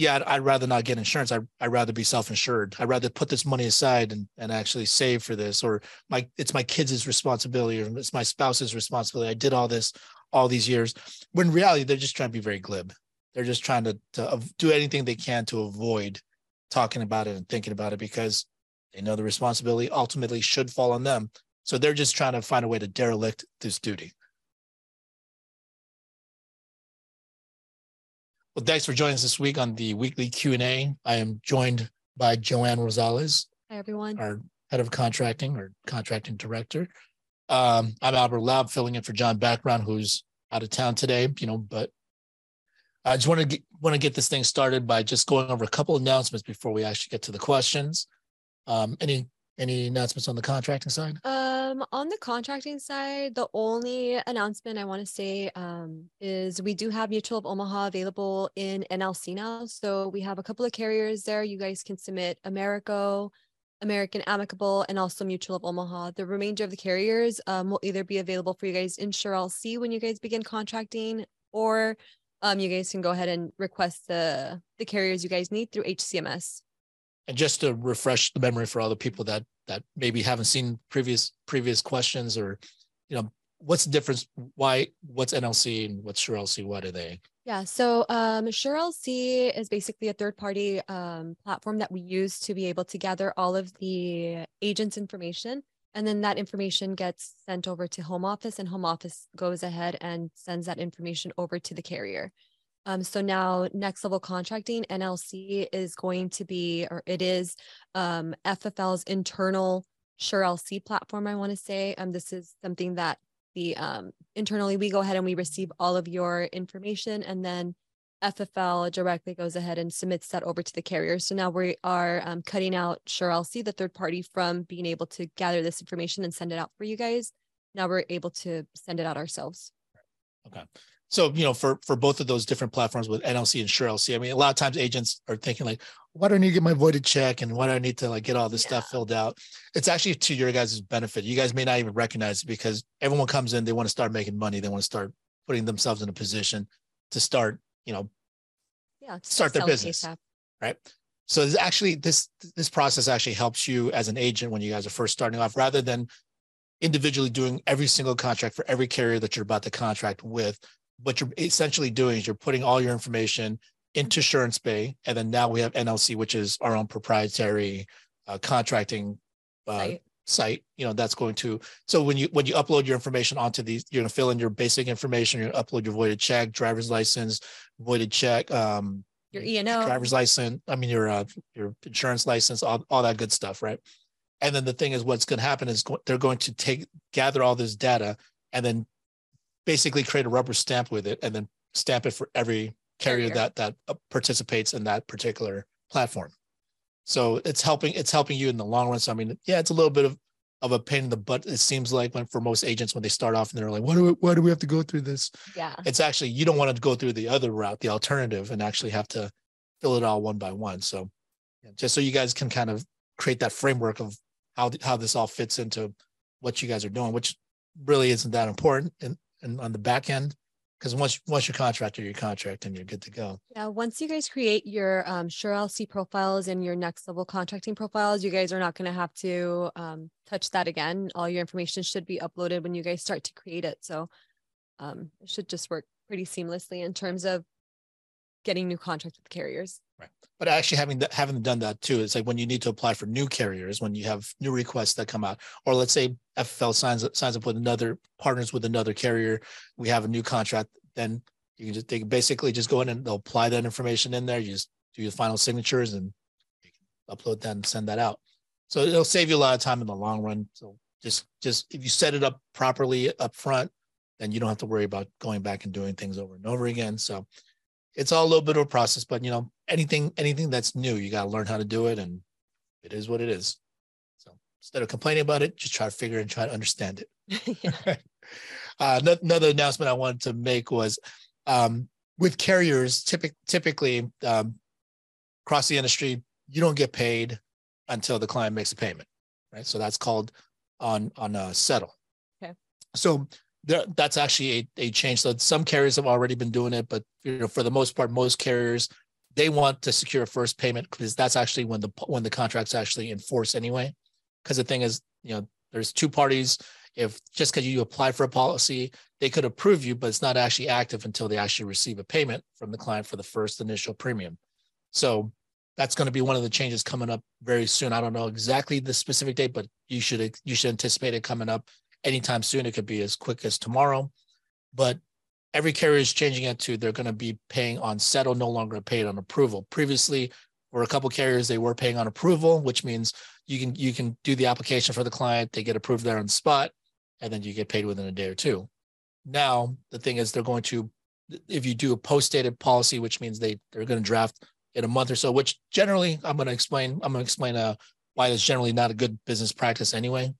yeah, I'd, I'd rather not get insurance. I, I'd rather be self-insured. I'd rather put this money aside and, and actually save for this, or my it's my kids' responsibility, or it's my spouse's responsibility. I did all this all these years. When reality, they're just trying to be very glib. They're just trying to, to do anything they can to avoid talking about it and thinking about it because they know the responsibility ultimately should fall on them. So they're just trying to find a way to derelict this duty. Well, thanks for joining us this week on the weekly Q&A. I am joined by Joanne Rosales. Hi, everyone. Our head of contracting or contracting director. Um, I'm Albert Laub, filling in for John Background, who's out of town today, you know, but I just want to get, want to get this thing started by just going over a couple announcements before we actually get to the questions. Um, any any announcements on the contracting side? Um, on the contracting side, the only announcement I want to say um, is we do have Mutual of Omaha available in NLC now. So we have a couple of carriers there. You guys can submit Americo, American Amicable, and also Mutual of Omaha. The remainder of the carriers um, will either be available for you guys in sure SureLC when you guys begin contracting, or um, you guys can go ahead and request the the carriers you guys need through HCMS and just to refresh the memory for all the people that that maybe haven't seen previous previous questions or you know what's the difference? Why what's nlc and what's surelc what are they? Yeah. So um surelc is basically a third party um, platform that we use to be able to gather all of the agents information. And then that information gets sent over to home office and home office goes ahead and sends that information over to the carrier um, so now next level contracting NLC is going to be, or it is um, FFL's internal SureLC platform, I want to say. Um, this is something that the um, internally we go ahead and we receive all of your information and then FFL directly goes ahead and submits that over to the carrier. So now we are um, cutting out SureLC, the third party, from being able to gather this information and send it out for you guys. Now we're able to send it out ourselves. Okay so you know for for both of those different platforms with nlc and surelc i mean a lot of times agents are thinking like why do i need to get my voided check? And why do i need to like get all this yeah. stuff filled out? It's actually to your guys' benefit. You guys may not even recognize it because everyone comes in they want to start making money. They want to start putting themselves in a position to start you know yeah start their business ASAP. right? So this actually this this process actually helps you as an agent when you guys are first starting off rather than individually doing every single contract for every carrier that you're about to contract with what you're essentially doing is you're putting all your information into SuranceBay, and then now we have NLC, which is our own proprietary uh, contracting uh, site. site. You know that's going to so when you when you upload your information onto these, you're going to fill in your basic information. You're going to upload your voided check, driver's license, voided check, um, your E and driver's license. I mean your uh, your insurance license, all all that good stuff, right? And then the thing is, what's going to happen is go- they're going to take gather all this data and then basically create a rubber stamp with it and then stamp it for every carrier, carrier. that that uh, participates in that particular platform. So it's helping it's helping you in the long run. So I mean, yeah, it's a little bit of of a pain in the butt. It seems like when for most agents when they start off and they're like, why do we, why do we have to go through this? Yeah, it's actually you don't want to go through the other route, the alternative, and actually have to fill it all one by one. So just so you guys can kind of create that framework of how how this all fits into what you guys are doing, which really isn't that important and and on the back end because once once you're contracted, you're contract and you're good to go. Yeah, once you guys create your um, SureLC profiles and your next level contracting profiles, you guys are not going to have to um, touch that again. All your information should be uploaded when you guys start to create it. So um, it should just work pretty seamlessly in terms of getting new contracts with carriers. Right. But actually having that, having done that too, it's like when you need to apply for new carriers, when you have new requests that come out, or let's say FFL signs signs up with another partners with another carrier, we have a new contract, then you can just they can basically just go in and they'll apply that information in there. You just do your final signatures and you can upload that and send that out. So it'll save you a lot of time in the long run. So just just if you set it up properly up front, then you don't have to worry about going back and doing things over and over again. So it's all a little bit of a process, but you know, anything anything that's new, you got to learn how to do it, and it is what it is. So instead of complaining about it, just try to figure and try to understand it. uh, another announcement I wanted to make was um, with carriers, typic, typically um, across the industry, you don't get paid until the client makes a payment, right? So that's called on on a settle. Okay. So there, that's actually a, a change. So some carriers have already been doing it, but you know, for the most part, most carriers they want to secure a first payment because that's actually when the when the contract's actually enforced anyway. Because the thing is, you know, there's two parties. If just because you apply for a policy, they could approve you, but it's not actually active until they actually receive a payment from the client for the first initial premium. So that's going to be one of the changes coming up very soon. I don't know exactly the specific date, but you should you should anticipate it coming up anytime soon. It could be as quick as tomorrow, but every carrier is changing it to they're going to be paying on settle, no longer paid on approval. Previously, for a couple carriers, they were paying on approval, which means you can you can do the application for the client, they get approved there on the spot, and then you get paid within a day or two. Now the thing is, they're going to if you do a post dated policy, which means they they're going to draft in a month or so, which generally I'm going to explain. I'm going to explain uh, why it's generally not a good business practice anyway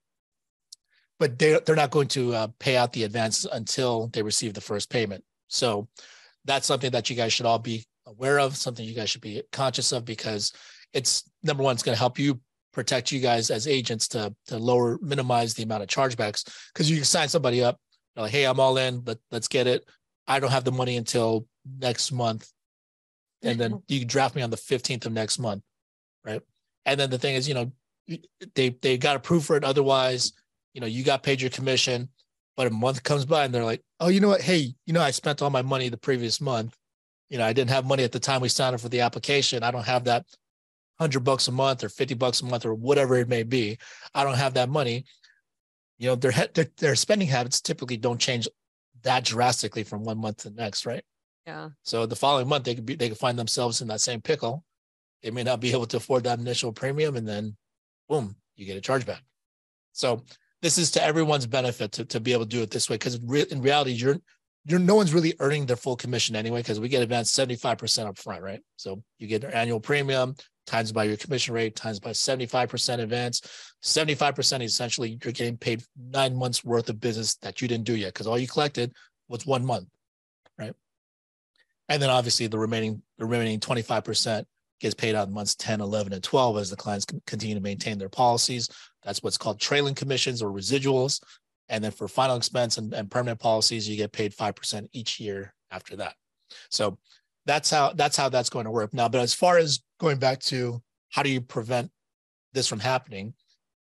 but they're, they're not going to uh, pay out the advance until they receive the first payment. So that's something that you guys should all be aware of, something you guys should be conscious of because it's number one, it's going to help you protect you guys as agents to, to lower, minimize the amount of chargebacks because you can sign somebody up, like, hey, I'm all in, but let's get it. I don't have the money until next month. And then you can draft me on the 15th of next month. Right. And then the thing is, you know, they they got approved for it. Otherwise, you know, you got paid your commission, but a month comes by and they're like, oh, you know what? Hey, you know, I spent all my money the previous month. You know, I didn't have money at the time we signed up for the application. I don't have that hundred bucks a month or 50 bucks a month or whatever it may be. I don't have that money. You know, their, their, their spending habits typically don't change that drastically from one month to the next, right? Yeah. So the following month they could be they could find themselves in that same pickle. They may not be able to afford that initial premium, and then boom, you get a chargeback. So this is to everyone's benefit to, to be able to do it this way. Because re- in reality you're you're no one's really earning their full commission anyway because we get advanced 75% up front right? So you get your annual premium times by your commission rate times by 75% advance. 75% essentially you're getting paid nine months worth of business that you didn't do yet because all you collected was one month right? And then obviously the remaining the remaining 25% gets paid out in months 10 11 and 12 as the clients continue to maintain their policies that's what's called trailing commissions or residuals. And then for final expense and, and permanent policies, you get paid 5% each year after that. So that's how that's how that's going to work. Now, but as far as going back to how do you prevent this from happening,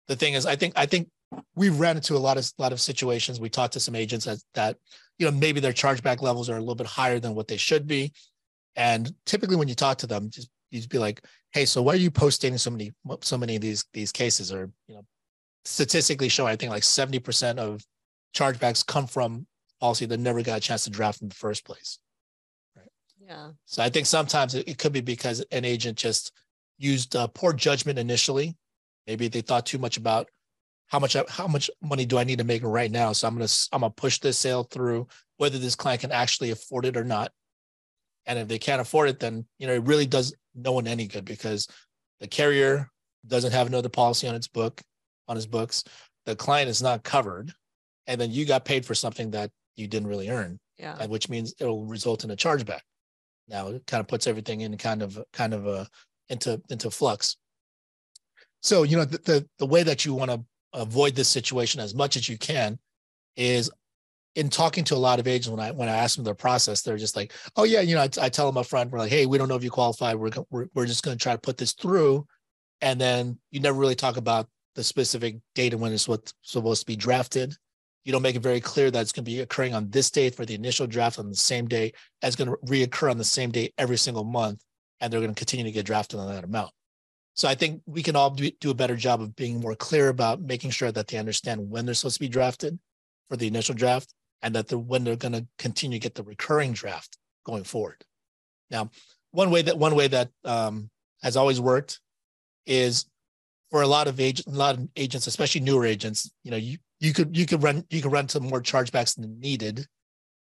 the thing is, I think I think we've ran into a lot of lot of situations. We talked to some agents that, that you know maybe their chargeback levels are a little bit higher than what they should be, and typically when you talk to them, just you'd be like, hey, so why are you posting so many so many of these these cases? Or you know, statistically showing, I think like seventy percent of chargebacks come from policy that never got a chance to draft in the first place. Right. Yeah. So I think sometimes it, it could be because an agent just used uh, poor judgment initially. Maybe they thought too much about how much how much money do I need to make right now. So I'm gonna I'm gonna push this sale through, whether this client can actually afford it or not. And if they can't afford it, then you know it really does no one any good because the carrier doesn't have another policy on its book on his books. The client is not covered, and then you got paid for something that you didn't really earn. Yeah, which means it will result in a chargeback. Now it kind of puts everything in kind of kind of a into into flux. So you know the the, the way that you want to avoid this situation as much as you can is in talking to a lot of agents when I when I ask them their process, they're just like, oh yeah, you know, I, I tell them up front, we're like, hey, we don't know if you qualify. We're we're, we're just going to try to put this through, and then you never really talk about the specific date and when it's what's supposed to be drafted. You don't make it very clear that it's going to be occurring on this date for the initial draft on the same day. It's going to reoccur on the same day every single month, and they're going to continue to get drafted on that amount. So I think we can all do, do a better job of being more clear about making sure that they understand when they're supposed to be drafted for the initial draft and that they're, when they're going to continue to get the recurring draft going forward. Now, one way that one way that um, has always worked is for a lot of agent, a lot of agents, especially newer agents, you know, you you could you could run you could run some more chargebacks than needed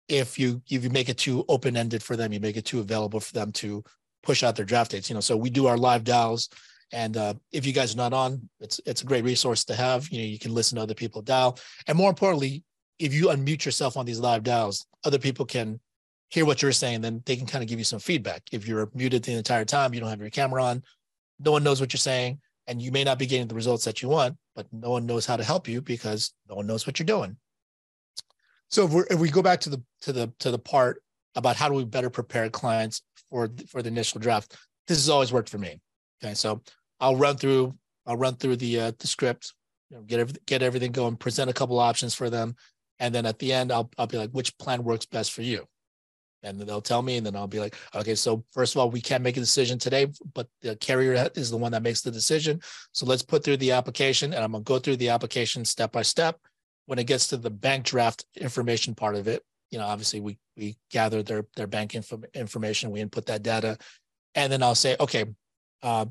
if you if you make it too open ended for them, you make it too available for them to push out their draft dates. You know, so we do our live dials, and uh, if you guys are not on, it's it's a great resource to have. You know, you can listen to other people dial, and more importantly, if you unmute yourself on these live dials, other people can hear what you're saying, then they can kind of give you some feedback. If you're muted the entire time, you don't have your camera on, no one knows what you're saying, and you may not be getting the results that you want, but no one knows how to help you because no one knows what you're doing. So if, we if we go back to the to the to the part about how do we better prepare clients for for the initial draft. This has always worked for me. Okay, so I'll run through I'll run through the uh, the script, you know, get every, get everything going, present a couple options for them, and then at the end I'll I'll be like, which plan works best for you, and they'll tell me, and then I'll be like, okay, so first of all, we can't make a decision today, but the carrier is the one that makes the decision. So let's put through the application, and I'm gonna go through the application step by step. When it gets to the bank draft information part of it, you know, obviously we we gather their their bank info, information, we input that data, and then I'll say, okay, uh,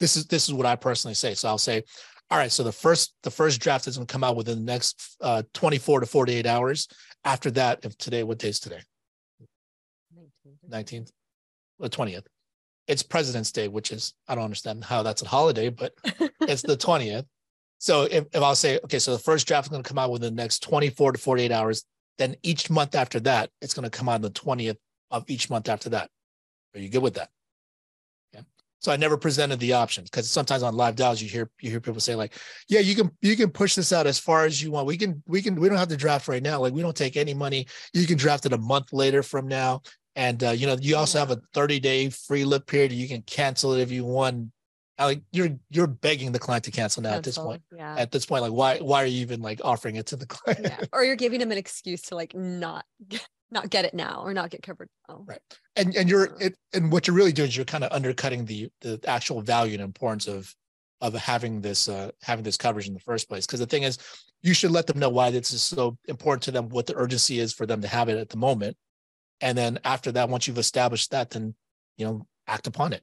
this is this is what I personally say. So I'll say, all right, so the first the first draft is going to come out within the next uh, 24 to 48 hours. After that, if today, what day is today? 19th, the 20th. It's President's Day, which is I don't understand how that's a holiday, but it's the 20th. So if, if I'll say, okay, so the first draft is going to come out within the next 24 to 48 hours, then each month after that, it's going to come out on the 20th of each month after that. Are you good with that? So I never presented the options because sometimes on live dials you hear you hear people say like, yeah, you can you can push this out as far as you want. We can we can we don't have to draft right now. Like we don't take any money. You can draft it a month later from now. And uh, you know you also have a 30 day free look period. You can cancel it if you want. Like you're you're begging the client to cancel now cancel, at this point. Yeah. At this point, like why why are you even like offering it to the client? Yeah. Or you're giving them an excuse to like not not get it now or not get covered. Oh. Right. And and you're it, and what you're really doing is you're kind of undercutting the the actual value and importance of of having this uh having this coverage in the first place. Because the thing is, you should let them know why this is so important to them, what the urgency is for them to have it at the moment. And then after that, once you've established that, then you know, act upon it.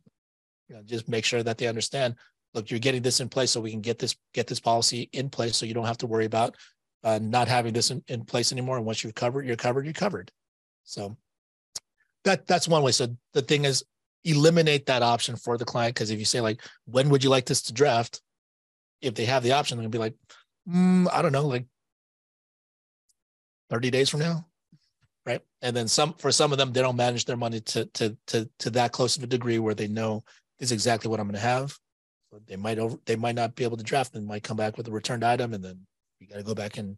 You know, just make sure that they understand, look, you're getting this in place so we can get this get this policy in place so you don't have to worry about uh, not having this in, in place anymore. And once you've covered, you're covered, you're covered. So that that's one way. So the thing is eliminate that option for the client because if you say like, when would you like this to draft? If they have the option, they're gonna be like, mm, I don't know, like 30 days from now. Right. And then some for some of them, they don't manage their money to to to to that close of a degree where they know this is exactly what I'm gonna have. So they might over they might not be able to draft and might come back with a returned item and then you got to go back and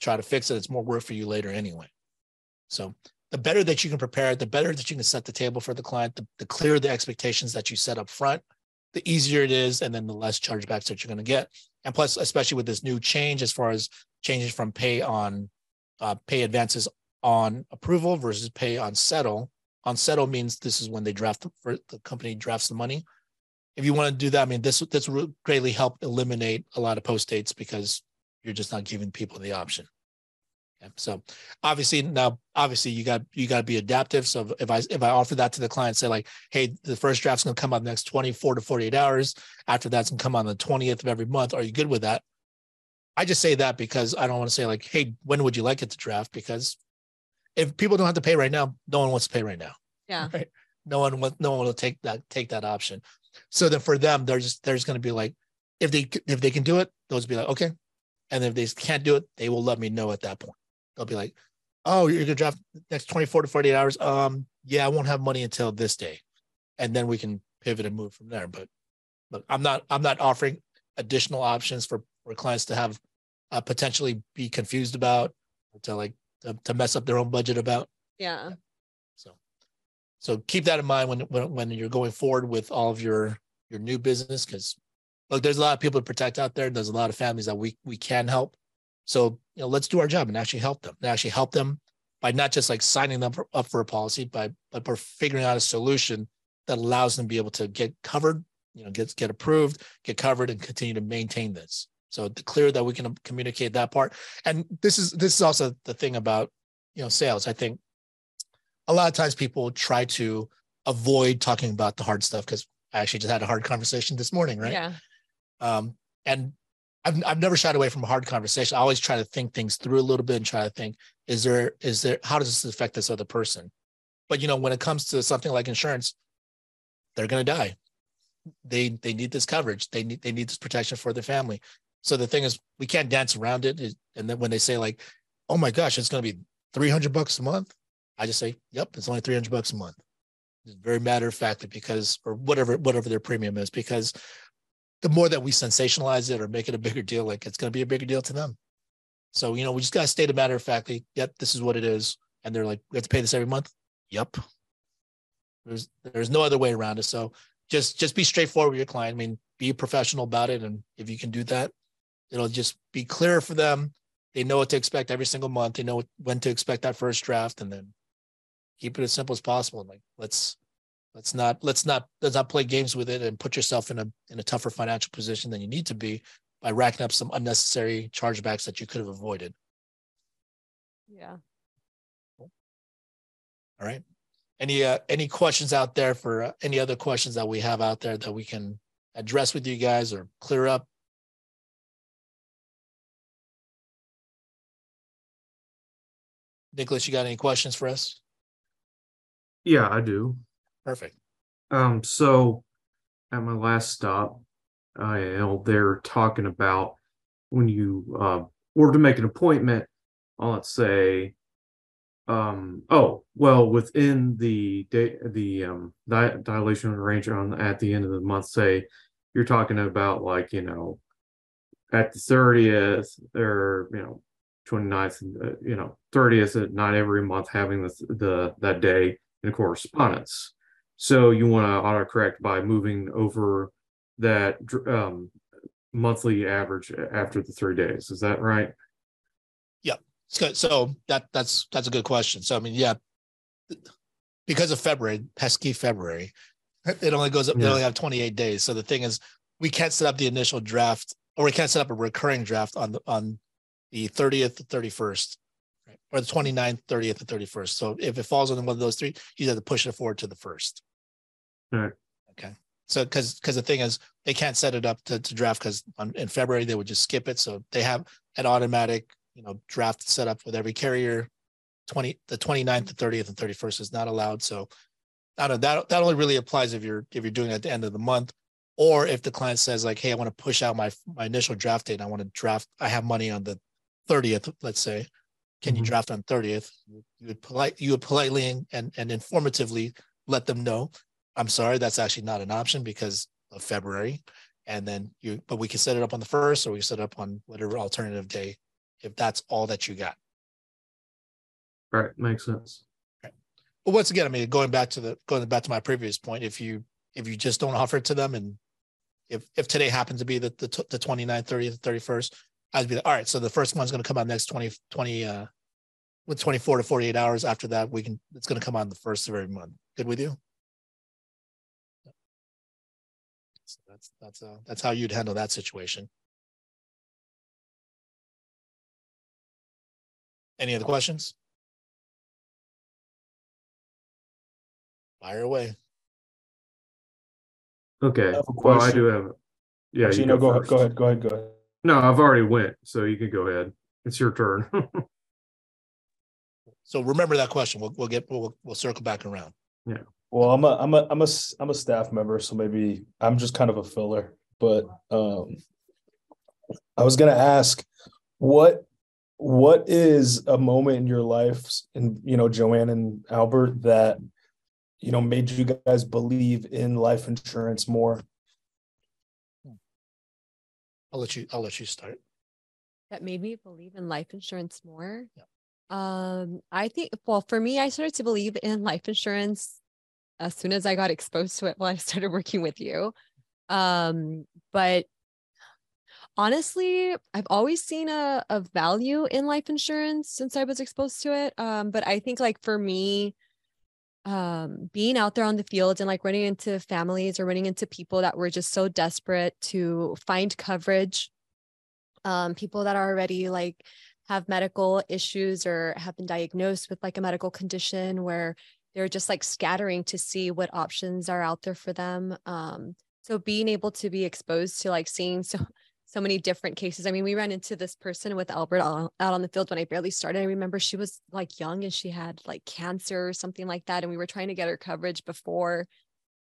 try to fix it. It's more work for you later anyway. So the better that you can prepare, the better that you can set the table for the client, the, the clearer the expectations that you set up front, the easier it is, and then the less chargebacks that you're going to get. And plus, especially with this new change, as far as changes from pay on uh, pay advances on approval versus pay on settle. On settle means this is when they draft the, the company drafts the money. If you want to do that, I mean, this this will greatly help eliminate a lot of post dates because you're just not giving people the option. So obviously now, obviously you got you got to be adaptive. So if I if I offer that to the client, say like, hey, the first draft's gonna come out the next 24 to 48 hours. After that's gonna come on the 20th of every month. Are you good with that? I just say that because I don't want to say like, hey, when would you like it to draft? Because if people don't have to pay right now, no one wants to pay right now. Yeah. Right? No one wants no one will take that take that option. So then for them, there's there's gonna be like, if they if they can do it, those be like, okay. And if they can't do it, they will let me know at that point they'll be like, "Oh, you're gonna draft next 24 to 48 hours." Um, yeah, I won't have money until this day, and then we can pivot and move from there. But, but I'm not I'm not offering additional options for for clients to have uh, potentially be confused about to like to, to mess up their own budget about. Yeah. yeah. So, so keep that in mind when when when you're going forward with all of your your new business because look, there's a lot of people to protect out there. There's a lot of families that we we can help. So, you know, let's do our job and actually help them. And actually help them by not just like signing them for, up for a policy, but but for figuring out a solution that allows them to be able to get covered, you know, get get approved, get covered, and continue to maintain this. So it's clear that we can communicate that part. And this is this is also the thing about you know sales. I think a lot of times people try to avoid talking about the hard stuff because I actually just had a hard conversation this morning, right? Yeah. Um, and I've I've never shied away from a hard conversation. I always try to think things through a little bit and try to think, is there is there how does this affect this other person? But you know, when it comes to something like insurance, they're gonna die. They they need this coverage. They need they need this protection for their family. So the thing is, we can't dance around it. And then when they say like, "Oh my gosh, it's going to be three hundred bucks a month," I just say, "Yep, it's only three hundred bucks a month." It's very matter of fact because, or whatever whatever their premium is, because the more that we sensationalize it or make it a bigger deal, like it's going to be a bigger deal to them. So, you know, we just got to state a matter of factly, yep, this is what it is. And they're like, we have to pay this every month. Yep. There's there's no other way around it. So just just be straightforward with your client. I mean, be professional about it, and if you can do that, it'll just be clear for them. They know what to expect every single month. They know when to expect that first draft, and then keep it as simple as possible. And Like let's let's not let's not let's not play games with it and put yourself in a in a tougher financial position than you need to be by racking up some unnecessary chargebacks that you could have avoided. Yeah. All right. Any uh, any questions out there for uh, any other questions that we have out there that we can address with you guys or clear up? Nicholas, you got any questions for us? Yeah, I do. Perfect. Um, so at my last stop, I held there talking about when you uh were to make an appointment on let's say um oh well within the day the um di- dilation range on at the end of the month say you're talking about like you know at the 30th or you know 29th uh, you know 30th at not every month having the the that day in correspondence so you want to autocorrect by moving over that um, monthly average after the three days. Is that right? Yep. So, so that that's that's a good question. So I mean, yeah, because of February, pesky February, it only goes up. Yeah. They only have 28 days. So the thing is, we can't set up the initial draft, or we can't set up a recurring draft on the on the 30th, 31st, right? or the 29th, 30th, and 31st. So if it falls on one of those three, you have to push it forward to the first. Right. Okay. So because because the thing is they can't set it up to, to draft because in February they would just skip it. So they have an automatic, you know, draft set up with every carrier. 20 the 29th, the 30th, and 31st is not allowed. So I don't know, that that only really applies if you're if you're doing it at the end of the month, or if the client says like, hey, I want to push out my my initial draft date. I want to draft, I have money on the 30th, let's say. Can mm-hmm. you draft on 30th? You would polite you would politely and, and informatively let them know I'm sorry, that's actually not an option because of February. And then you, but we can set it up on the first or we can set it up on whatever alternative day if that's all that you got. Right. Makes sense. Right. But once again, I mean, going back to the, going back to my previous point, if you, if you just don't offer it to them and if, if today happens to be the, the, the 29th, 30th, 31st, I'd be like, all right, so the first one's going to come out next 20, 20, uh, with 24 to 48 hours after that, we can, it's going to come on the first of every month. Good with you? That's that's uh, that's how you'd handle that situation. Any other questions? Fire away. Okay. I well, I do have. Yeah, Actually, you no, go, go ahead. Go ahead. Go ahead. Go ahead. No, I've already went, so you can go ahead. It's your turn. so remember that question. We'll we'll get we'll we'll circle back around. Yeah. Well, I'm a I'm a I'm a I'm a staff member, so maybe I'm just kind of a filler. But um, I was gonna ask, what what is a moment in your life, and you know, Joanne and Albert, that you know made you guys believe in life insurance more? I'll let you. I'll let you start. That made me believe in life insurance more. Yeah. Um, I think. Well, for me, I started to believe in life insurance as soon as I got exposed to it while I started working with you. Um, but honestly, I've always seen a, a value in life insurance since I was exposed to it. Um, but I think like for me, um, being out there on the field and like running into families or running into people that were just so desperate to find coverage, um, people that are already like have medical issues or have been diagnosed with like a medical condition where they're just like scattering to see what options are out there for them um, so being able to be exposed to like seeing so so many different cases. I mean we ran into this person with albert out on the field when i barely started. I remember she was like young and she had like cancer or something like that and we were trying to get her coverage before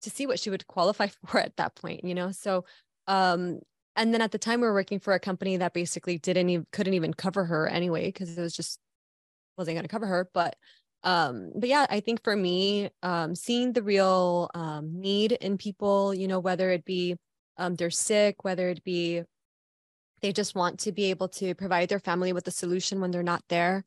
to see what she would qualify for at that point you know? So um and then at the time we were working for a company that basically didn't even couldn't even cover her anyway because it was just wasn't going to cover her but um but yeah i think for me um seeing the real um need in people you know whether it be um they're sick whether it be they just want to be able to provide their family with a solution when they're not there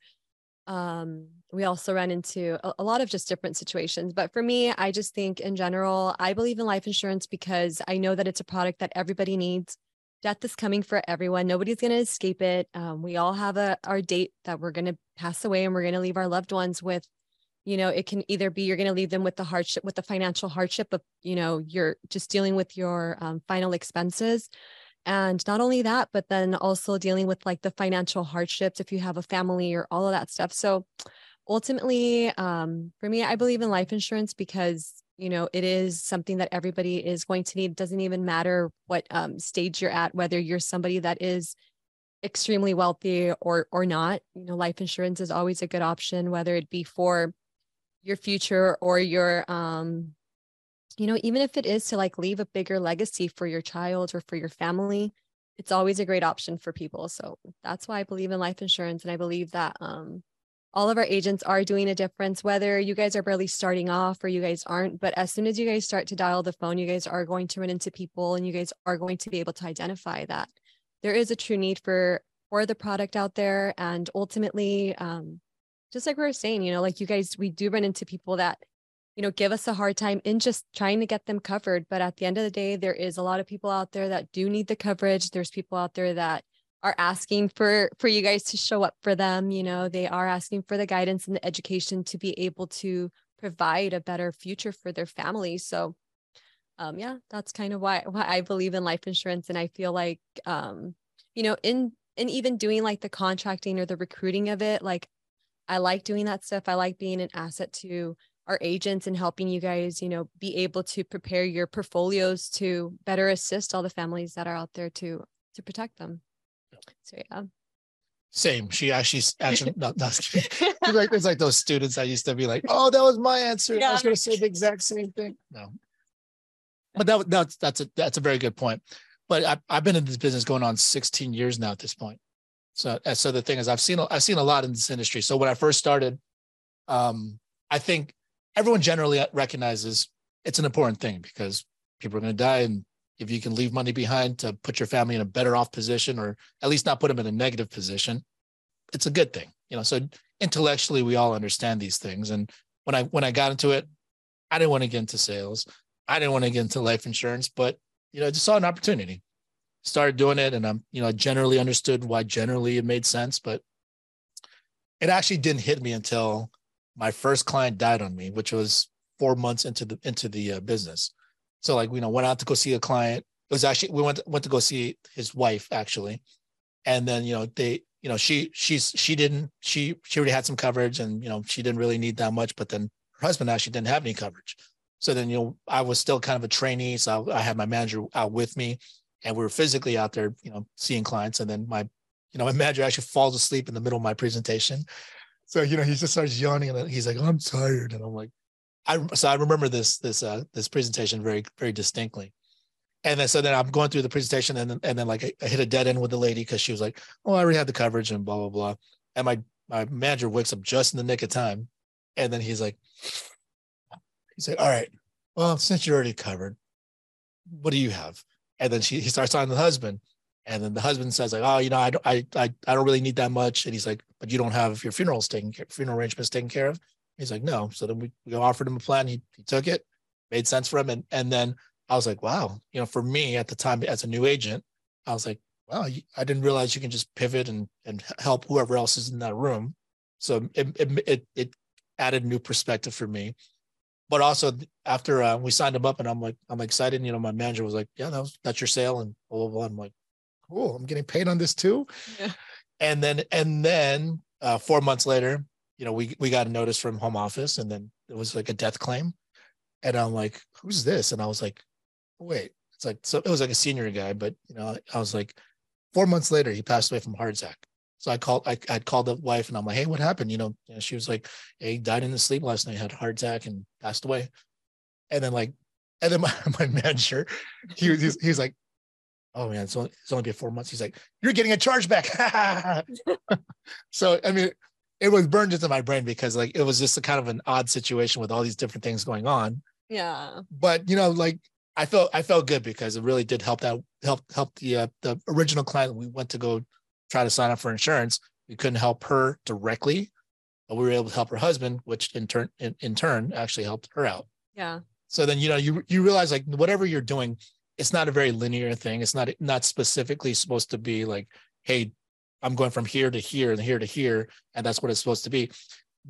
Um, we also run into a, a lot of just different situations. But for me, I just think in general, I believe in life insurance because I know that it's a product that everybody needs. Death is coming for everyone. Nobody's going to escape it. Um, we all have a our date that we're going to pass away, and we're going to leave our loved ones with. You know, it can either be you're going to leave them with the hardship, with the financial hardship of, you know, you're just dealing with your um, final expenses, and not only that, but then also dealing with like the financial hardships if you have a family or all of that stuff. So, ultimately um, for me i believe in life insurance because you know it is something that everybody is going to need it doesn't even matter what um, stage you're at whether you're somebody that is extremely wealthy or or not you know life insurance is always a good option whether it be for your future or your um you know even if it is to like leave a bigger legacy for your child or for your family it's always a great option for people. So that's why i believe in life insurance and i believe that um all of our agents are doing a difference, whether you guys are barely starting off or you guys aren't. But as soon as you guys start to dial the phone, you guys are going to run into people and you guys are going to be able to identify that there is a true need for for the product out there. And ultimately, um, just like we were saying, you know, like you guys, we do run into people that, you know, give us a hard time in just trying to get them covered. But at the end of the day, there is a lot of people out there that do need the coverage. There's people out there that are asking for for you guys to show up for them you know they are asking for the guidance and the education to be able to provide a better future for their families so um yeah that's kind of why why I believe in life insurance. And I feel like um you know in in even doing like the contracting or the recruiting of it like I like doing that stuff. I like being an asset to our agents and helping you guys you know be able to prepare your portfolios to better assist all the families that are out there to to protect them so yeah. Same. She actually actually no, no, it's like it's like those students I used to be like, oh, that was my answer. Yeah. I was gonna say the exact same thing. No. But that that's that's a that's a very good point. But I, I've been in this business going on 16 years now at this point. So so the thing is I've seen I've seen a lot in this industry. So when I first started, um, I think everyone generally recognizes it's an important thing because people are going to die and if you can leave money behind to put your family in a better off position or at least not put them in a negative position it's a good thing you know? So intellectually we all understand these things. And when i when i got into it i didn't want to get into sales. I didn't want to get into life insurance but you know I just saw an opportunity. Started doing it and i'm you know i generally understood why generally it made sense but it actually didn't hit me until my first client died on me which was four months into the into the uh, business so like you know went out to go see a client. It was actually we went went to go see his wife actually, and then you know they you know she she's she didn't she she already had some coverage and you know she didn't really need that much, but then her husband actually didn't have any coverage. So then you know I was still kind of a trainee, so I, I had my manager out with me, and we were physically out there you know seeing clients, and then my you know my manager actually falls asleep in the middle of my presentation. So you know he just starts yawning and he's like, "I'm tired," and I'm like, I so I remember this this uh this presentation very very distinctly. And then so then I'm going through the presentation and then and then like I, hit a dead end with the lady because she was like, "Oh, I already had the coverage and blah blah blah." And my my manager wakes up just in the nick of time, and then he's like, he's like, "All right, well since you're already covered, what do you have?" And then she he starts on the husband, and then the husband says like, "Oh, you know, I don't I I, I don't really need that much," and he's like, "But you don't have your funerals taken care, funeral arrangements taken care of." He's like, no. So then we, we offered him a plan. He, he took it, made sense for him. And, and then I was like, wow, you know, for me at the time as a new agent, I was like, wow, I didn't realize you can just pivot and, and help whoever else is in that room. So it, it, it, it added new perspective for me. But also after uh, we signed him up and I'm like, I'm excited. You know, my manager was like, yeah, that was, that's your sale and blah, blah, blah. I'm like, cool. I'm getting paid on this too. Yeah. And then, and then uh, four months later, you know, we we got a notice from home office and then it was like a death claim. And I'm like, who's this? And I was like, wait, it's like so it was like a senior guy, but you know, I was like, four months later, he passed away from heart attack. So I called, I I called the wife and I'm like, hey, what happened? You know, and she was like, hey, he died in his sleep last night, had a heart attack and passed away. And then like, and then my, my manager, he was he was like, oh man, it's only it's only been four months. He's like, you're getting a chargeback. so I mean, it was burned into my brain because like it was just a kind of an odd situation with all these different things going on. Yeah. But you know, like I felt I felt good because it really did help that help help the uh, the original client we went to go try to sign up for insurance. We couldn't help her directly, but we were able to help her husband, which in turn in, in turn actually helped her out. Yeah. So then you know you you realize like whatever you're doing, it's not a very linear thing. It's not not specifically supposed to be like, hey, I'm going from here to here and here to here, and that's what it's supposed to be.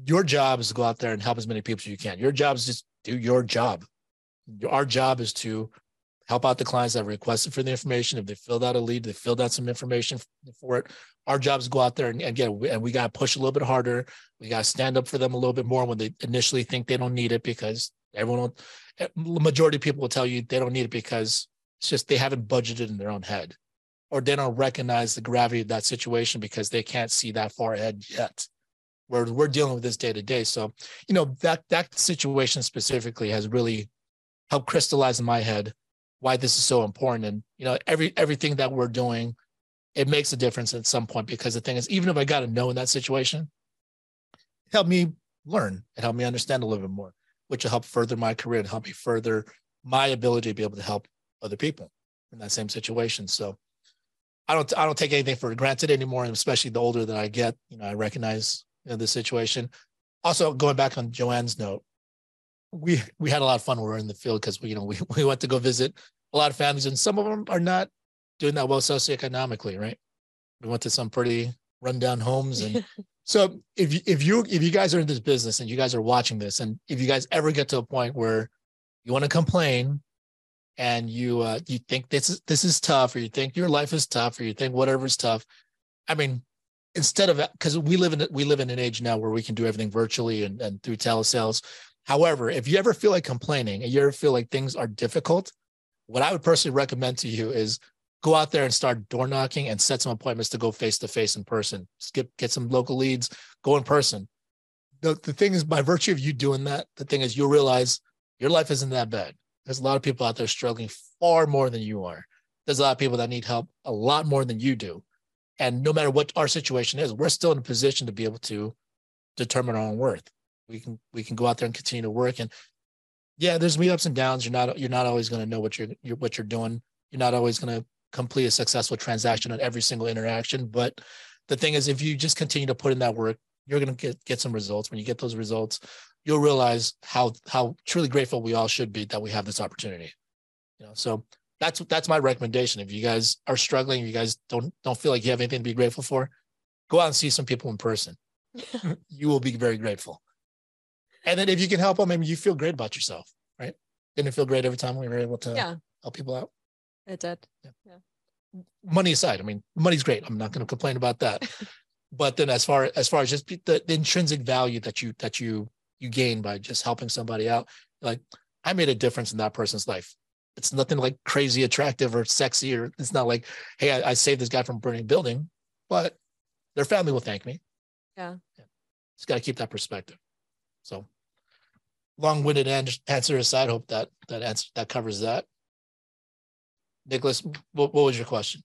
Your job is to go out there and help as many people as you can. Your job is just do your job. Our job is to help out the clients that requested for the information. If they filled out a lead, they filled out some information for it. Our job is to go out there and, and get. And we got to push a little bit harder. We got to stand up for them a little bit more when they initially think they don't need it because everyone, will, the majority of people will tell you they don't need it because it's just they haven't budgeted in their own head or they don't recognize the gravity of that situation because they can't see that far ahead yet. We're, we're dealing with this day to day. So, you know, that that situation specifically has really helped crystallize in my head why this is so important. And, you know, every everything that we're doing, it makes a difference at some point because the thing is, even if I got to know in that situation, it helped me learn, it helped me understand a little bit more, which will help further my career and help me further my ability to be able to help other people in that same situation. So I don't I don't take anything for granted anymore, and especially the older that I get, you know, I recognize you know, the situation. Also, going back on Joanne's note, we we had a lot of fun when we were in the field because we you know we we went to go visit a lot of families, and some of them are not doing that well socioeconomically, right? We went to some pretty rundown homes, and so if you, if you if you guys are in this business and you guys are watching this, and if you guys ever get to a point where you want to complain and you uh, you think this is this is tough, or you think your life is tough, or you think whatever's tough, I mean, instead of because we live in we live in an age now where we can do everything virtually and, and through telesales. However, if you ever feel like complaining and you ever feel like things are difficult, what I would personally recommend to you is go out there and start door knocking and set some appointments to go face to face in person. Skip get some local leads, go in person. The the thing is, by virtue of you doing that, the thing is you'll realize your life isn't that bad there's a lot of people out there struggling far more than you are. There's a lot of people that need help a lot more than you do. And no matter what our situation is, we're still in a position to be able to determine our own worth. We can we can go out there and continue to work. And yeah, there's me ups and downs. You're not you're not always going to know what you're, you're what you're doing. You're not always going to complete a successful transaction on every single interaction. But the thing is, if you just continue to put in that work, you're going to get get some results. When you get those results, you'll realize how how truly grateful we all should be that we have this opportunity. You know, so that's that's my recommendation. If you guys are struggling, you guys don't don't feel like you have anything to be grateful for, go out and see some people in person. you will be very grateful. And then if you can help them, maybe you feel great about yourself, right? Didn't it feel great every time we were able to yeah. help people out? It did. Yeah. yeah. Money aside, I mean, money's great. I'm not going to complain about that. but then as far as far as just the, the intrinsic value that you that you you gain by just helping somebody out. Like I made a difference in that person's life. It's nothing like crazy attractive or sexy, or it's not like, hey, I, I saved this guy from burning building, but their family will thank me. Yeah. yeah. Just got to keep that perspective. So long-winded answer aside, hope that that answer that covers that. Nicholas, what, what was your question?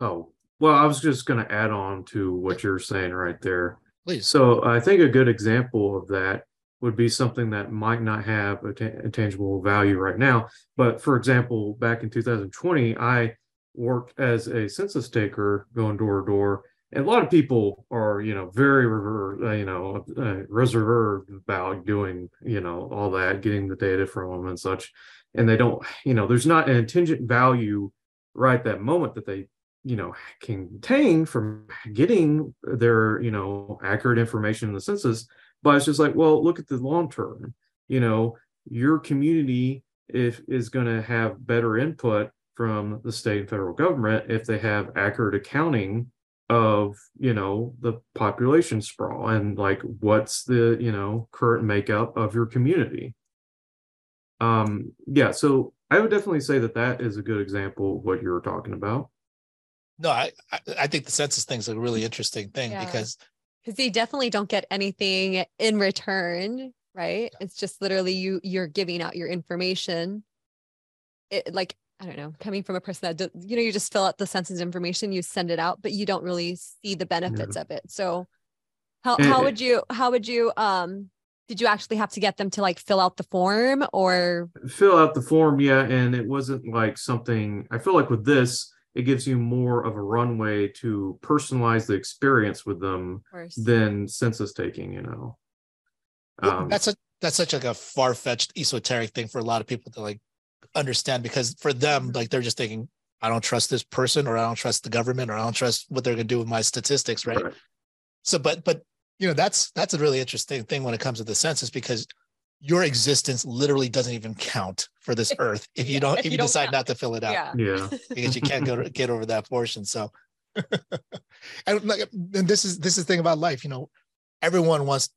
Oh, well, I was just going to add on to what you're saying right there. Please. So I think a good example of that would be something that might not have a, t- a tangible value right now. But for example, back in 2020, I worked as a census taker going door to door. And a lot of people are, you know, very, uh, you know, uh, reserved about doing, you know, all that, getting the data from them and such. And they don't, you know, there's not an intingent value right that moment that they you know can obtain from getting their you know accurate information in the census but it's just like well look at the long term. You know your community if is going to have better input from the state and federal government if they have accurate accounting of you know the population sprawl and like what's the you know current makeup of your community. Um yeah so i would definitely say that that is a good example of what you were talking about no, I I think the census thing is a really interesting thing yeah. because because they definitely don't get anything in return, right? Yeah. It's just literally you you're giving out your information. It like I don't know, coming from a person that you know you just fill out the census information, you send it out, but you don't really see the benefits yeah. of it. So how how would you how would you um did you actually have to get them to like fill out the form or fill out the form yeah and it wasn't like something i feel like with this it gives you more of a runway to personalize the experience with them than census taking. You know, Um, that's a that's such like a far-fetched esoteric thing for a lot of people to like understand because for them like they're just thinking i don't trust this person or i don't trust the government or i don't trust what they're going to do with my statistics right? Right. so but but you know that's that's a really interesting thing when it comes to the census because your existence literally doesn't even count for this earth if you Yeah, don't if if, you you, don't decide count not to fill it out yeah. yeah, because you can't go to, get over that portion. So, and like, and this is this is the thing about life. You know, everyone wants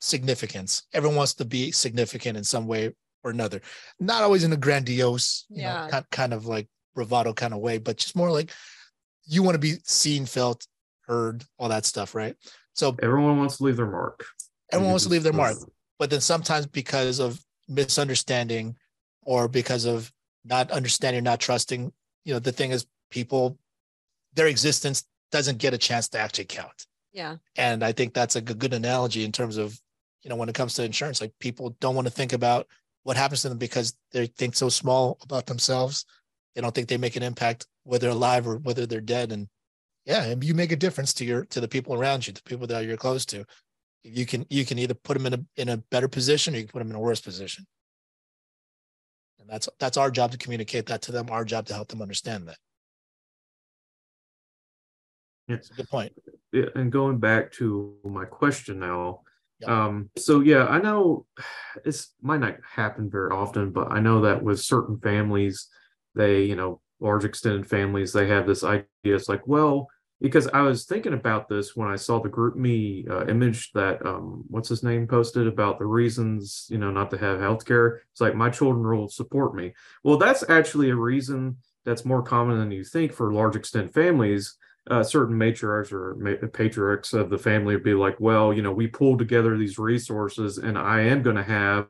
significance. Everyone wants to be significant in some way or another. Not always in a grandiose, you Yeah. know, kind, kind of like bravado kind of way, but just more like you want to be seen, felt, heard, all that stuff, right? So everyone wants to leave their mark. everyone wants to leave their mark, just- but then sometimes because of misunderstanding or because of not understanding not trusting you know the thing is people their existence doesn't get a chance to actually count. Yeah. and i think that's a good, analogy in terms of you know when it comes to insurance like people don't want to think about what happens to them because they think so small about themselves. They don't think they make an impact whether they're alive or whether they're dead. And yeah and you make a difference to your to the people around you the people that you're close to you can you can either put them in a in a better position or you can put them in a worse position. And that's that's our job to communicate that to them our job to help them understand that. Yeah. it's a good point. Yeah, and going back to my question now um so yeah i know it's might not happen very often but i know that with certain families they you know large extended families they have this idea it's like well because i was thinking about this when i saw the GroupMe uh, image that um what's his name posted about the reasons you know not to have health care it's like my children will support me. Well that's actually a reason that's more common than you think for large extended families. Uh, certain matriarchs or ma- patriarchs of the family would be like, well, you know, we pulled together these resources and I am going to have,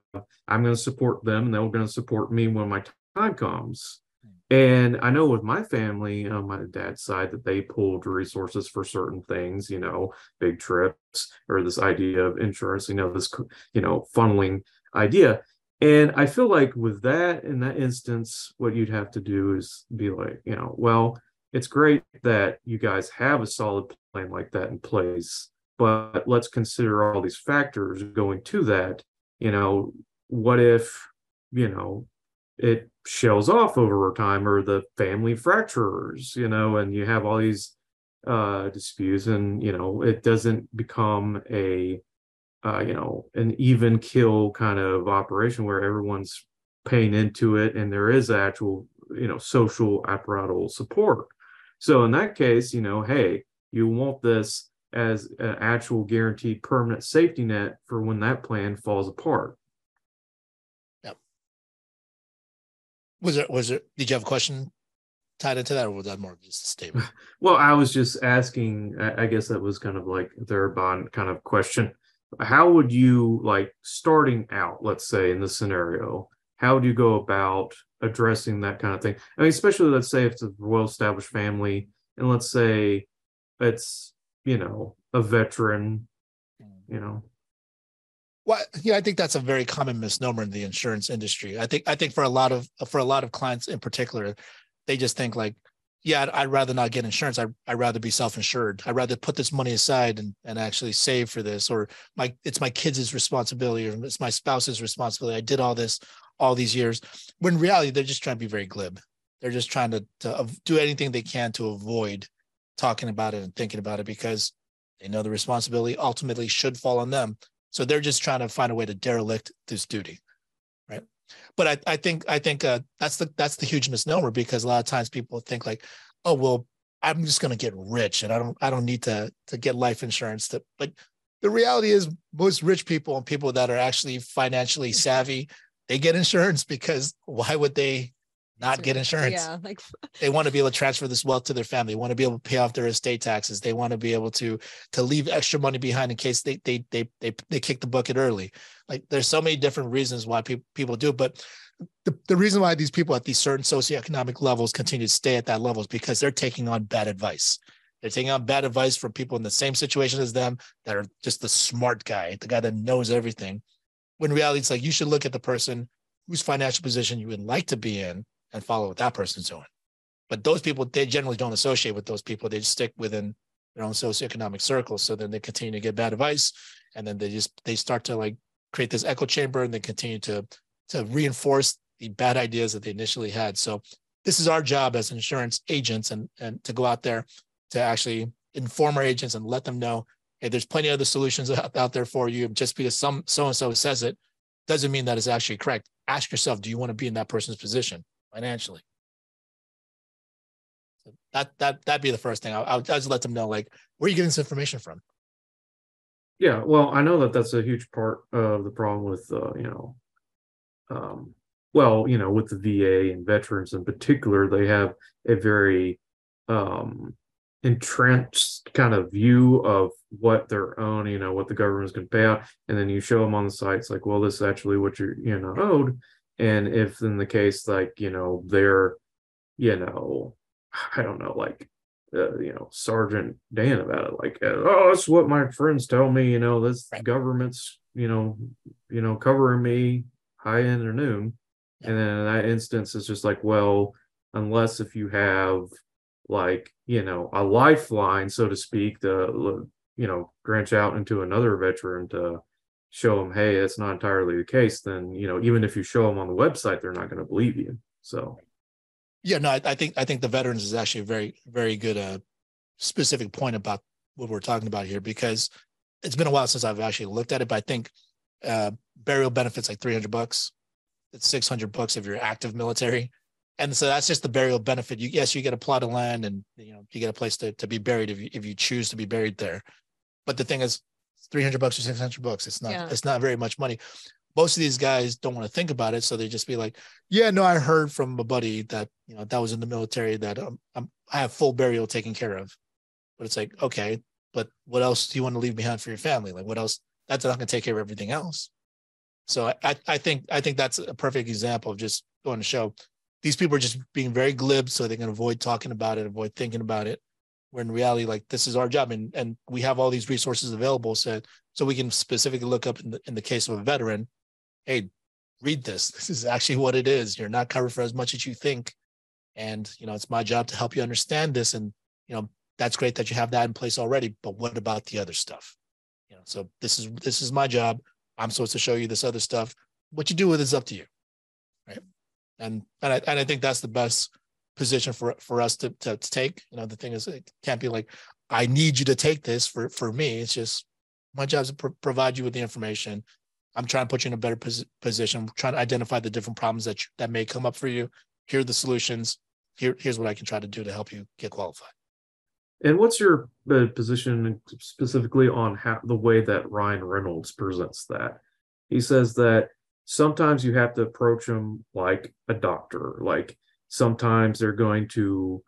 I'm going to support them and they're going to support me when my time comes. And I know with my family on my dad's side that they pulled resources for certain things, you know, big trips or this idea of insurance, you know, this, you know, funneling idea. And I feel like with that, in that instance, what you'd have to do is be like, you know, well, it's great that you guys have a solid plan like that in place, but let's consider all these factors going to that. You know, what if, you know, it shells off over time or the family fractures, you know, and you have all these uh disputes and you know it doesn't become a uh you know an even kill kind of operation where everyone's paying into it and there is actual you know social apparatus support so in that case, you know, hey, you want this as an actual guaranteed permanent safety net for when that plan falls apart. Was there was there did you have a question tied into that or was that more just a statement Well, I was just asking, I guess that was kind of like their bond kind of question. How would you like starting out, let's say in this scenario, how would you go about addressing that kind of thing? I mean, especially let's say if it's a well established family and let's say it's, you know, a veteran, you know. Well, yeah, I think that's a very common misnomer in the insurance industry. I think I think for a lot of for a lot of clients in particular, they just think like, yeah, I'd, I'd rather not get insurance. I I'd rather be self-insured. I'd rather put this money aside and and actually save for this, or my it's my kids' responsibility, or it's my spouse's responsibility. I did all this all these years. When in reality, they're just trying to be very glib. They're just trying to to do anything they can to avoid talking about it and thinking about it because they know the responsibility ultimately should fall on them. So they're just trying to find a way to derelict this duty, right? But I, I think I think uh, that's the that's the huge misnomer because a lot of times people think like, oh well, I'm just going to get rich and I don't I don't need to to get life insurance. To but the reality is most rich people and people that are actually financially savvy, they get insurance because why would they not get insurance? Yeah. Like they want to be able to transfer this wealth to their family They want to be able to pay off their estate taxes they want to be able to to leave extra money behind in case they they they they, they kick the bucket early like there's so many different reasons why people people do it but the, the reason why these people at these certain socioeconomic levels continue to stay at that level is because they're taking on bad advice they're taking on bad advice from people in the same situation as them that are just the smart guy the guy that knows everything when reality it's like you should look at the person whose financial position you would like to be in and follow what that person's doing But those people, they generally don't associate with those people. They just stick within their own socioeconomic circles. So then they continue to get bad advice. And then they just they start to like create this echo chamber and they continue to to reinforce the bad ideas that they initially had. So this is our job as insurance agents and and to go out there to actually inform our agents and let them know hey there's plenty of other solutions out, out there for you just because some so and so says it doesn't mean that it's actually correct ask yourself do you want to be in that person's position financially. So that that that'd be the first thing. I, I just let them know like where are you getting this information from? Yeah, well, I know that that's a huge part of the problem with, uh, you know, um, well, you know, with the VA and veterans in particular, they have a very um, entrenched kind of view of what their own, you know, what the government's going to pay out, and then you show them on the sites like, well, this is actually what you're, you know, owed, and if in the case like, you know, they're, you know, I don't know, like uh, you know, Sergeant Dan about it. Like, uh, oh, that's what my friends tell me. You know, this Right. government's, you know, you know, covering me high end or noon. And then in that instance, it's just like, well, unless if you have like, you know, a lifeline, so to speak, to you know, branch out into another veteran to show them, hey, that's not entirely the case. Then you know, even if you show them on the website, they're not going to believe you. So. Yeah, no, I, I think I think the veterans is actually a very very good uh specific point about what we're talking about here because it's been a while since I've actually looked at it, but I think uh burial benefits like 300 bucks. It's 600 bucks if you're active military. And so that's just the burial benefit. You yes, you get a plot of land and you know, you get a place to, to be buried if you if you choose to be buried there. But the thing is 300 bucks or 600 bucks. It's not Yeah. it's not very much money. Most of these guys don't want to think about it, so they just be like, yeah, no, I heard from a buddy that you know that was in the military that um, I'm, I have full burial taken care of. But it's like, okay, but what else do you want to leave behind for your family? Like, what else? That's not going to take care of everything else. So I, I, I think I think that's a perfect example of just going to show these people are just being very glib, so they can avoid talking about it, avoid thinking about it. Where in reality, like this is our job, and and we have all these resources available, so so we can specifically look up in the in the case of a veteran, hey, read this. This is actually what it is. You're not covered for as much as you think. And, you know, it's my job to help you understand this. And, you know, that's great that you have that in place already. But what about the other stuff? You know, so this is this is my job. I'm supposed to show you this other stuff. What you do with it is up to you. Right. And and I and I think that's the best position for for us to, to, to take. You know, the thing is it can't be like, I need you to take this for for me. It's just my job is to pro- provide you with the information I'm trying to put you in a better pos- position. I'm trying to identify the different problems that you, that may come up for you. Here are the solutions. Here, here's what I can try to do to help you get qualified. And what's your uh, position specifically on how the way that Ryan Reynolds presents that? He says that sometimes you have to approach him like a doctor. Like sometimes they're going to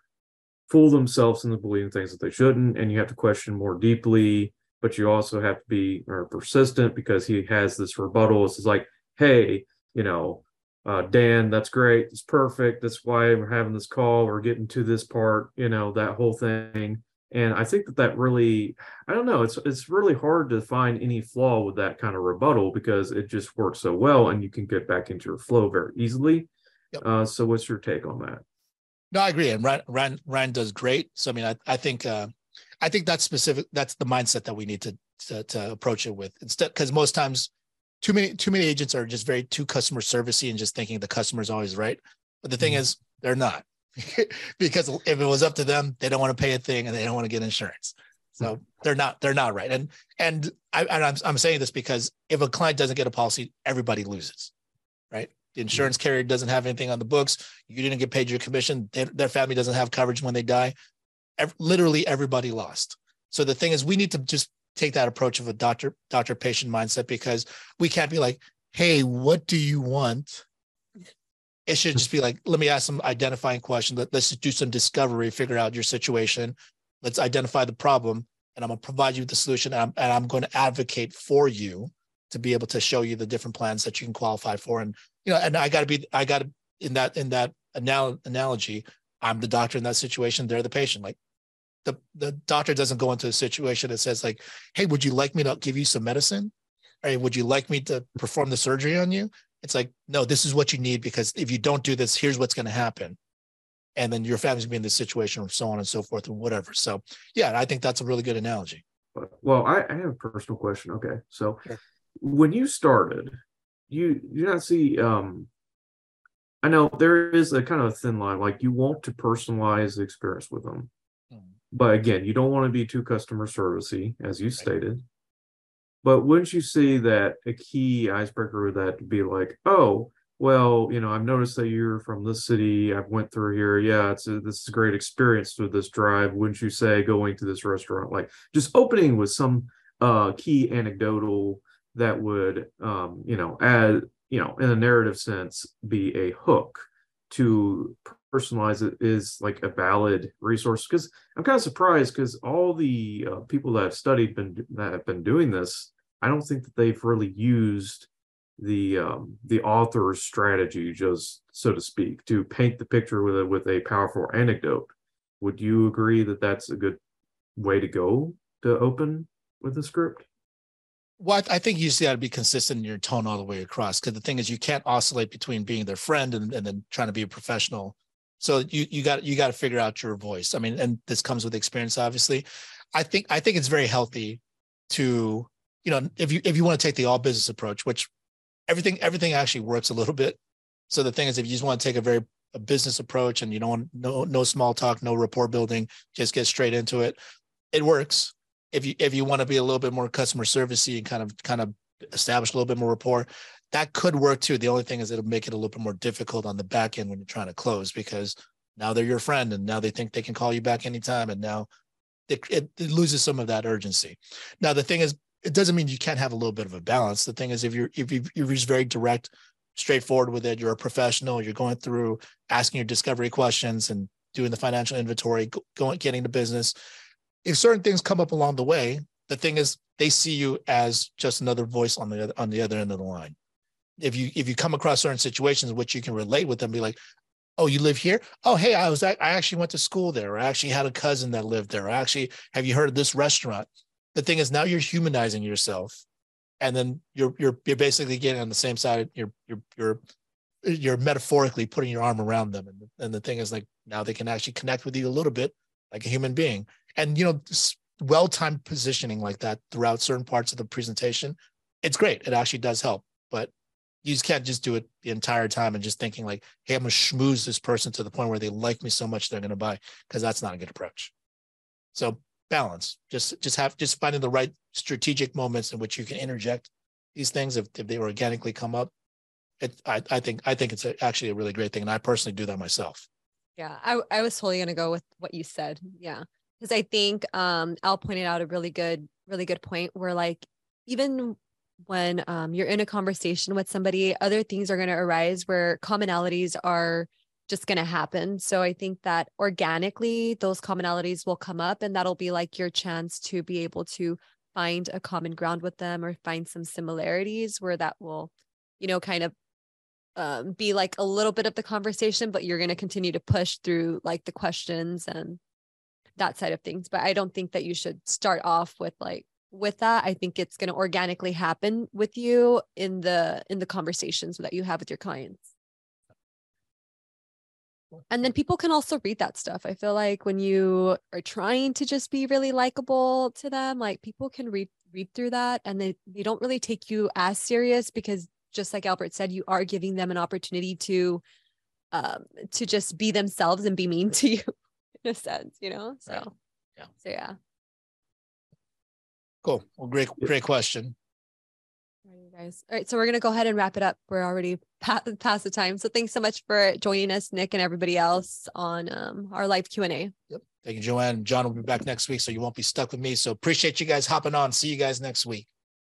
fool themselves into believing things that they shouldn't, and you have to question more deeply. But you also have to be persistent because he has this rebuttal. It's like, hey, you know, uh, Dan, that's great. It's perfect. That's why we're having this call. We're getting to this part, you know, that whole thing. And I think that that really, I don't know, it's it's really hard to find any flaw with that kind of rebuttal because it just works so well, and you can get back into your flow very easily. Yep. Uh, so, what's your take on that? No, I agree. And Ryan, Ryan, Ryan does great. So, I mean, I, I think, uh, I think that's specific. That's the mindset that we need to, to, to approach it with instead, because most times too many, too many agents are just very too customer servicey and just thinking the customer's always right. But the thing Mhm. is they're not because if it was up to them, they don't want to pay a thing and they don't want to get insurance. So they're not, they're not right. And, and I, and I'm, I'm saying this because if a client doesn't get a policy, everybody loses, right? The insurance carrier doesn't have anything on the books. You didn't get paid your commission. Their, their family doesn't have coverage when they die. Ev- literally everybody lost. So the thing is, we need to just take that approach of a doctor, doctor patient mindset because we can't be like, hey, what do you want? It should just be like, let me ask some identifying questions. Let, let's do some discovery, figure out your situation. Let's identify the problem, and I'm going to provide you with the solution. And I'm, and I'm going to advocate for you to be able to show you the different plans that you can qualify for. And you know, and I got to be, I got to in that in that anal- analogy, I'm the doctor in that situation. They're the patient. Like the the doctor doesn't go into a situation that says like, "Hey, would you like me to give you some medicine? Or would you like me to perform the surgery on you?" It's like, no, this is what you need because if you don't do this, here's what's going to happen. and then your family's gonna be in this situation, or so on and so forth, and whatever. So, yeah, I think that's a really good analogy. Well, I, I have a personal question. Okay, so Sure. when you started, you you not see um I know there is a kind of a thin line, like you want to personalize the experience with them. Mm. But again, you don't want to be too customer servicey, as you stated. But wouldn't you see that a key icebreaker would that be like, oh, well, you know, I've noticed that you're from this city. I've went through here. Yeah, it's a, this is a great experience with this drive. Wouldn't you say going to this restaurant, like just opening with some uh key anecdotal that would um, you know, add, you know, in a narrative sense, be a hook to personalize it is like a valid resource. Because i'm kind of surprised because all the uh, people that have studied been that have been doing this i don't think that they've really used the um the author's strategy just so to speak to paint the picture with a with a powerful anecdote. Would you agree that that's a good way to go to open with the script Well, I think you just got to be consistent in your tone all the way across. Because the thing is, you can't oscillate between being their friend and, and then trying to be a professional. So you you got you got to figure out your voice. I mean, and this comes with experience, obviously. I think I think it's very healthy to you know if you if you want to take the all business approach, which everything everything actually works a little bit. So the thing is, if you just want to take a very a business approach and you don't want no no small talk, no rapport building, just get straight into it, it works if you if you want to be a little bit more customer servicey and kind of kind of establish a little bit more rapport, that could work too. The only thing is it'll make it a little bit more difficult on the back end when you're trying to close because now they're your friend and now they think they can call you back anytime and now it, it, it loses some of that urgency. Now the thing is, it doesn't mean you can't have a little bit of a balance. The thing is, if you're if you you're just very direct, straightforward with it, you're a professional. You're going through asking your discovery questions and doing the financial inventory, going getting the business if certain things come up along the way, the thing is they see you as just another voice on the other on the other end of the line. If you if you come across certain situations in which you can relate with them, be like, oh, you live here? Oh, hey, I was I actually went to school there, or I actually had a cousin that lived there. Or actually, have you heard of this restaurant? The thing is now you're humanizing yourself, and then you're you're you're basically getting on the same side. You're you're you're you're metaphorically putting your arm around them, and and the thing is like now they can actually connect with you a little bit like a human being and you know well-timed positioning like that throughout certain parts of the presentation it's great. It actually does help but you just can't just do it the entire time and just thinking like hey i'm gonna schmooze this person to the point where they like me so much they're gonna buy because that's not a good approach. So balance. Just just have just finding the right strategic moments in which you can interject these things if, if they organically come up. It I, I think i think it's a, actually a really great thing and i personally do that myself. Yeah, I, I was totally gonna go with what you said. Yeah. Because I think um Al pointed out a really good, really good point where like even when um you're in a conversation with somebody, other things are gonna arise where commonalities are just gonna happen. So I think that organically those commonalities will come up and that'll be like your chance to be able to find a common ground with them or find some similarities where that will, you know, kind of um, be like a little bit of the conversation, but you're going to continue to push through like the questions and that side of things. But I don't think that you should start off with like with that. I think it's going to organically happen with you in the in the conversations that you have with your clients. And then people can also read that stuff. I feel like when you are trying to just be really likable to them, like people can read read through that and they they don't really take you as serious because just like Albert said, you are giving them an opportunity to um to just be themselves and be mean to you in a sense, you know? So Right. Yeah. So yeah. cool well great great question Alrighty, guys. All right, so we're gonna go ahead and wrap it up. We're already past, past the time. So thanks so much for joining us, Nick, and everybody else on um, our live Q and A. Thank you, Joanne. John will be back next week, so you won't be stuck with me. So appreciate you guys hopping on. See you guys next week.